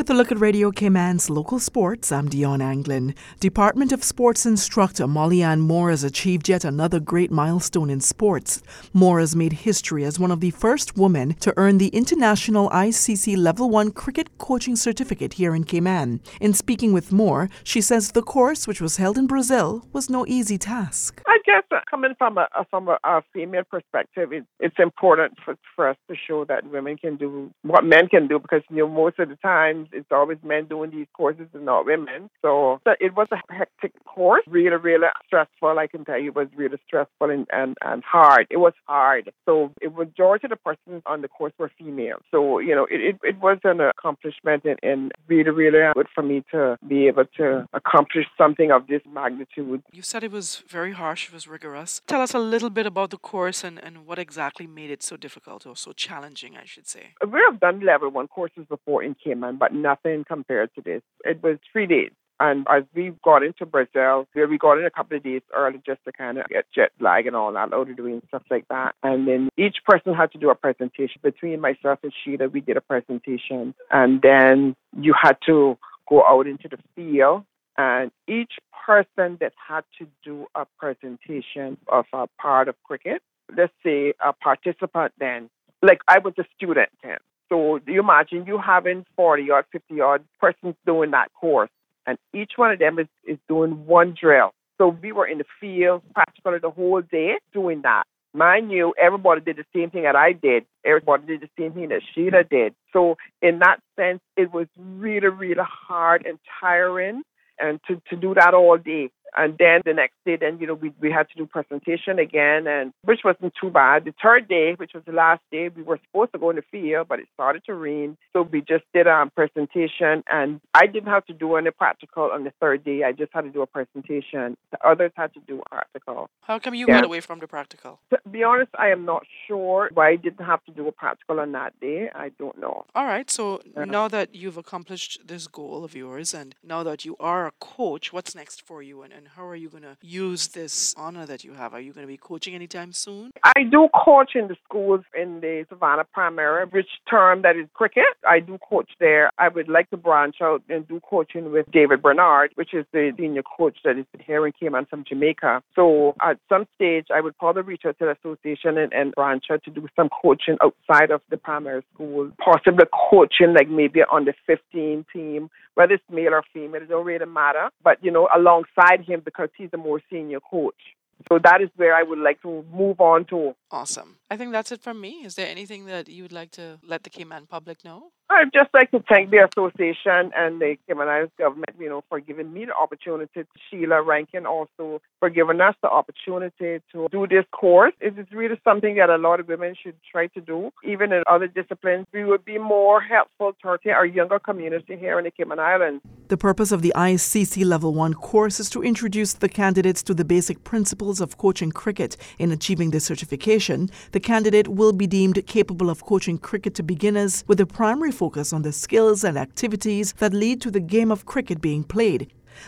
With a look at Radio Cayman's local sports, I'm Dion Anglin. Department of Sports instructor Molly Ann Moore has achieved yet another great milestone in sports. Moore has made history as one of the first women to earn the International ICC Level 1 Cricket Coaching Certificate here in Cayman. In speaking with Moore, she says the course, which was held in Brazil, was no easy task. I guess uh, coming from a from a, female perspective, it, it's important for, for us to show that women can do what men can do because you know most of the times it's always men doing these courses and not women. So, so it was a hectic course, really, really stressful. I can tell you, it was really stressful and, and, and hard. It was hard. So, the majority of the persons on the course were female. So, you know, it, it, it was an accomplishment and, and really, really good for me to be able to accomplish something of this magnitude. You said it was very harsh, it was rigorous. Tell us a little bit about the course and, and what exactly made it so difficult or so challenging, I should say. We have done level one courses before in Cayman, but nothing compared to this. It was three days. And as we got into Brazil, where we got in a couple of days early just to kind of get jet lag and all that, the and stuff like that. And then each person had to do a presentation. Between myself and Sheila, we did a presentation. And then you had to go out into the field. And each person that had to do a presentation of a part of cricket, let's say a participant then, like I was a student then. So do you imagine you having 40 or 50 odd persons doing that course, and each one of them is, is doing one drill. So we were in the field practically the whole day doing that. Mind you, everybody did the same thing that I did. Everybody did the same thing that Sheila did. So in that sense, it was really, really hard and tiring and to, to do that all day. And then the next day, then, you know, we, we had to do presentation again, and which wasn't too bad. The third day, which was the last day, we were supposed to go in the field, but it started to rain. So we just did a um, presentation, and I didn't have to do any practical on the third day. I just had to do a presentation. The others had to do practical. How come you yeah. got away from the practical? To be honest, I am not sure why I didn't have to do a practical on that day. I don't know. All right. So yeah. now that you've accomplished this goal of yours, and now that you are a coach, what's next for you, and, and how are you going to use this honor that you have? Are you going to be coaching anytime soon? I do coach in the schools in the Savannah Primary, which term that is cricket. I do coach there. I would like to branch out and do coaching with David Bernard, which is the senior coach that is here in Cayman from Jamaica. So at some stage, I would probably reach out to the association and, and branch out to do some coaching outside of the primary school, possibly coaching like maybe on the 15 team, whether it's male or female, it don't really matter. But, you know, alongside him because he's a more senior coach. So that is where I would like to move on to. Awesome. I think that's it from me. Is there anything that you would like to let the Cayman public know? I'd just like to thank the association and the Cayman Islands government, you know, for giving me the opportunity, Sheila Rankin also for giving us the opportunity to do this course. It is really something that a lot of women should try to do. Even in other disciplines, we would be more helpful to our younger community here in the Cayman Islands. The purpose of the ISCC Level 1 course is to introduce the candidates to the basic principles of coaching cricket. In achieving this certification, the candidate will be deemed capable of coaching cricket to beginners with a primary focus on the skills and activities that lead to the game of cricket being played.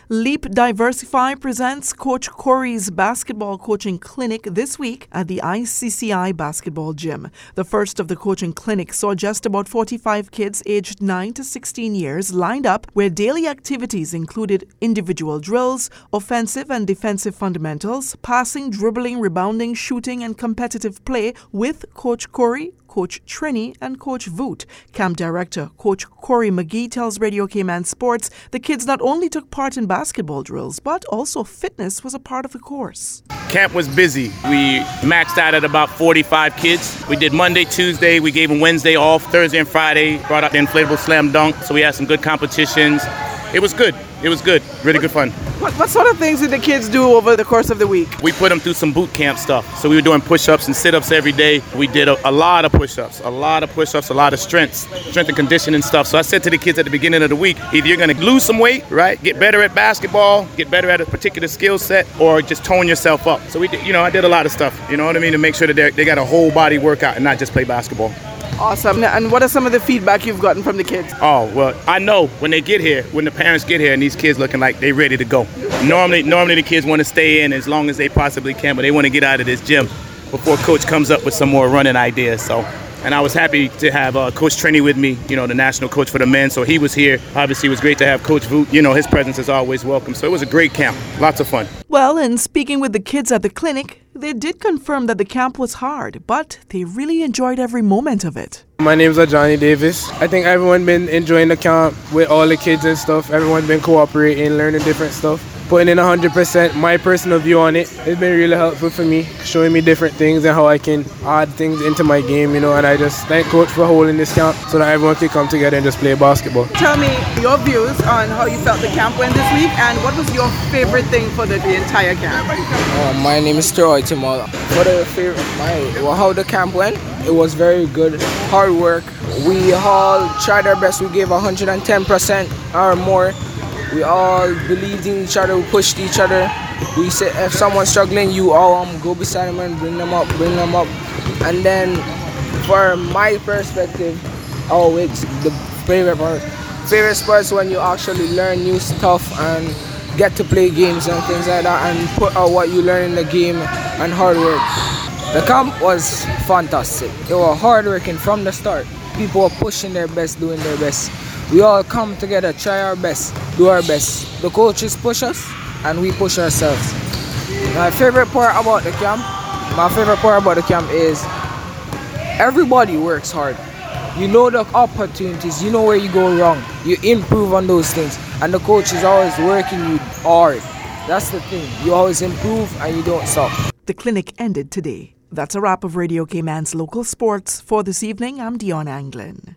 Leap Diversify presents Coach Corey's basketball coaching clinic this week at the ICCI basketball gym. The first of the coaching clinics saw just about 45 kids aged 9 to 16 years lined up where daily activities included individual drills, offensive and defensive fundamentals, passing, dribbling, rebounding, shooting, and competitive play with Coach Corey, Coach Trini, and Coach Voot. Camp director Coach Corey McGee tells Radio Cayman Sports the kids not only took part in basketball drills, but also fitness was a part of the course. Camp was busy. We maxed out at about 45 kids. We did Monday, Tuesday, we gave them Wednesday off, Thursday and Friday, brought out the inflatable slam dunk, so we had some good competitions. It was good. It was good. Really good fun. What, what sort of things did the kids do over the course of the week? We put them through some boot camp stuff. So we were doing push-ups and sit-ups every day. We did a, a lot of push-ups, a lot of push-ups, a lot of strengths, strength and conditioning stuff. So I said to the kids at the beginning of the week, either you're going to lose some weight, right, get better at basketball, get better at a particular skill set, or just tone yourself up. So we, did, you know, I did a lot of stuff. You know what I mean, to make sure that they got a whole body workout and not just play basketball. Awesome. And what are some of the feedback you've gotten from the kids? Oh well, I know when they get here, when the parents get here, and these kids looking like they ready to go. Normally, normally the kids want to stay in as long as they possibly can, but they want to get out of this gym before coach comes up with some more running ideas. So And I was happy to have uh, Coach Trini with me, you know, the national coach for the men. So he was here. Obviously, it was great to have Coach Voot. You know, his presence is always welcome. So it was a great camp. Lots of fun. Well, in speaking with the kids at the clinic, they did confirm that the camp was hard, but they really enjoyed every moment of it. My name's Johnny Davis. I think everyone been enjoying the camp with all the kids and stuff. Everyone's been cooperating, learning different stuff putting in 100% my personal view on it. It's been really helpful for me, showing me different things and how I can add things into my game, you know. And I just thank coach for holding this camp so that everyone can come together and just play basketball. Tell me your views on how you felt the camp went this week and what was your favorite thing for the, the entire camp? Uh, my name is Troy Timola. For the favorite, my well, how the camp went, it was very good. Hard work. We all tried our best. We gave 110% or more we all believed in each other, we pushed each other. We said if someone's struggling, you all um, go beside them and bring them up, bring them up. And then for my perspective, oh it's the favorite part. Favorite sports when you actually learn new stuff and get to play games and things like that and put out what you learn in the game and hard work. The camp was fantastic. They were hard working from the start. People were pushing their best, doing their best we all come together, try our best, do our best. The coaches push us and we push ourselves. My favorite part about the camp, my favorite part about the camp is everybody works hard. You know the opportunities, you know where you go wrong, you improve on those things, and the coach is always working you hard. That's the thing. You always improve and you don't stop. The clinic ended today. That's a wrap of Radio Cayman's local sports. For this evening, I'm Dion Anglin.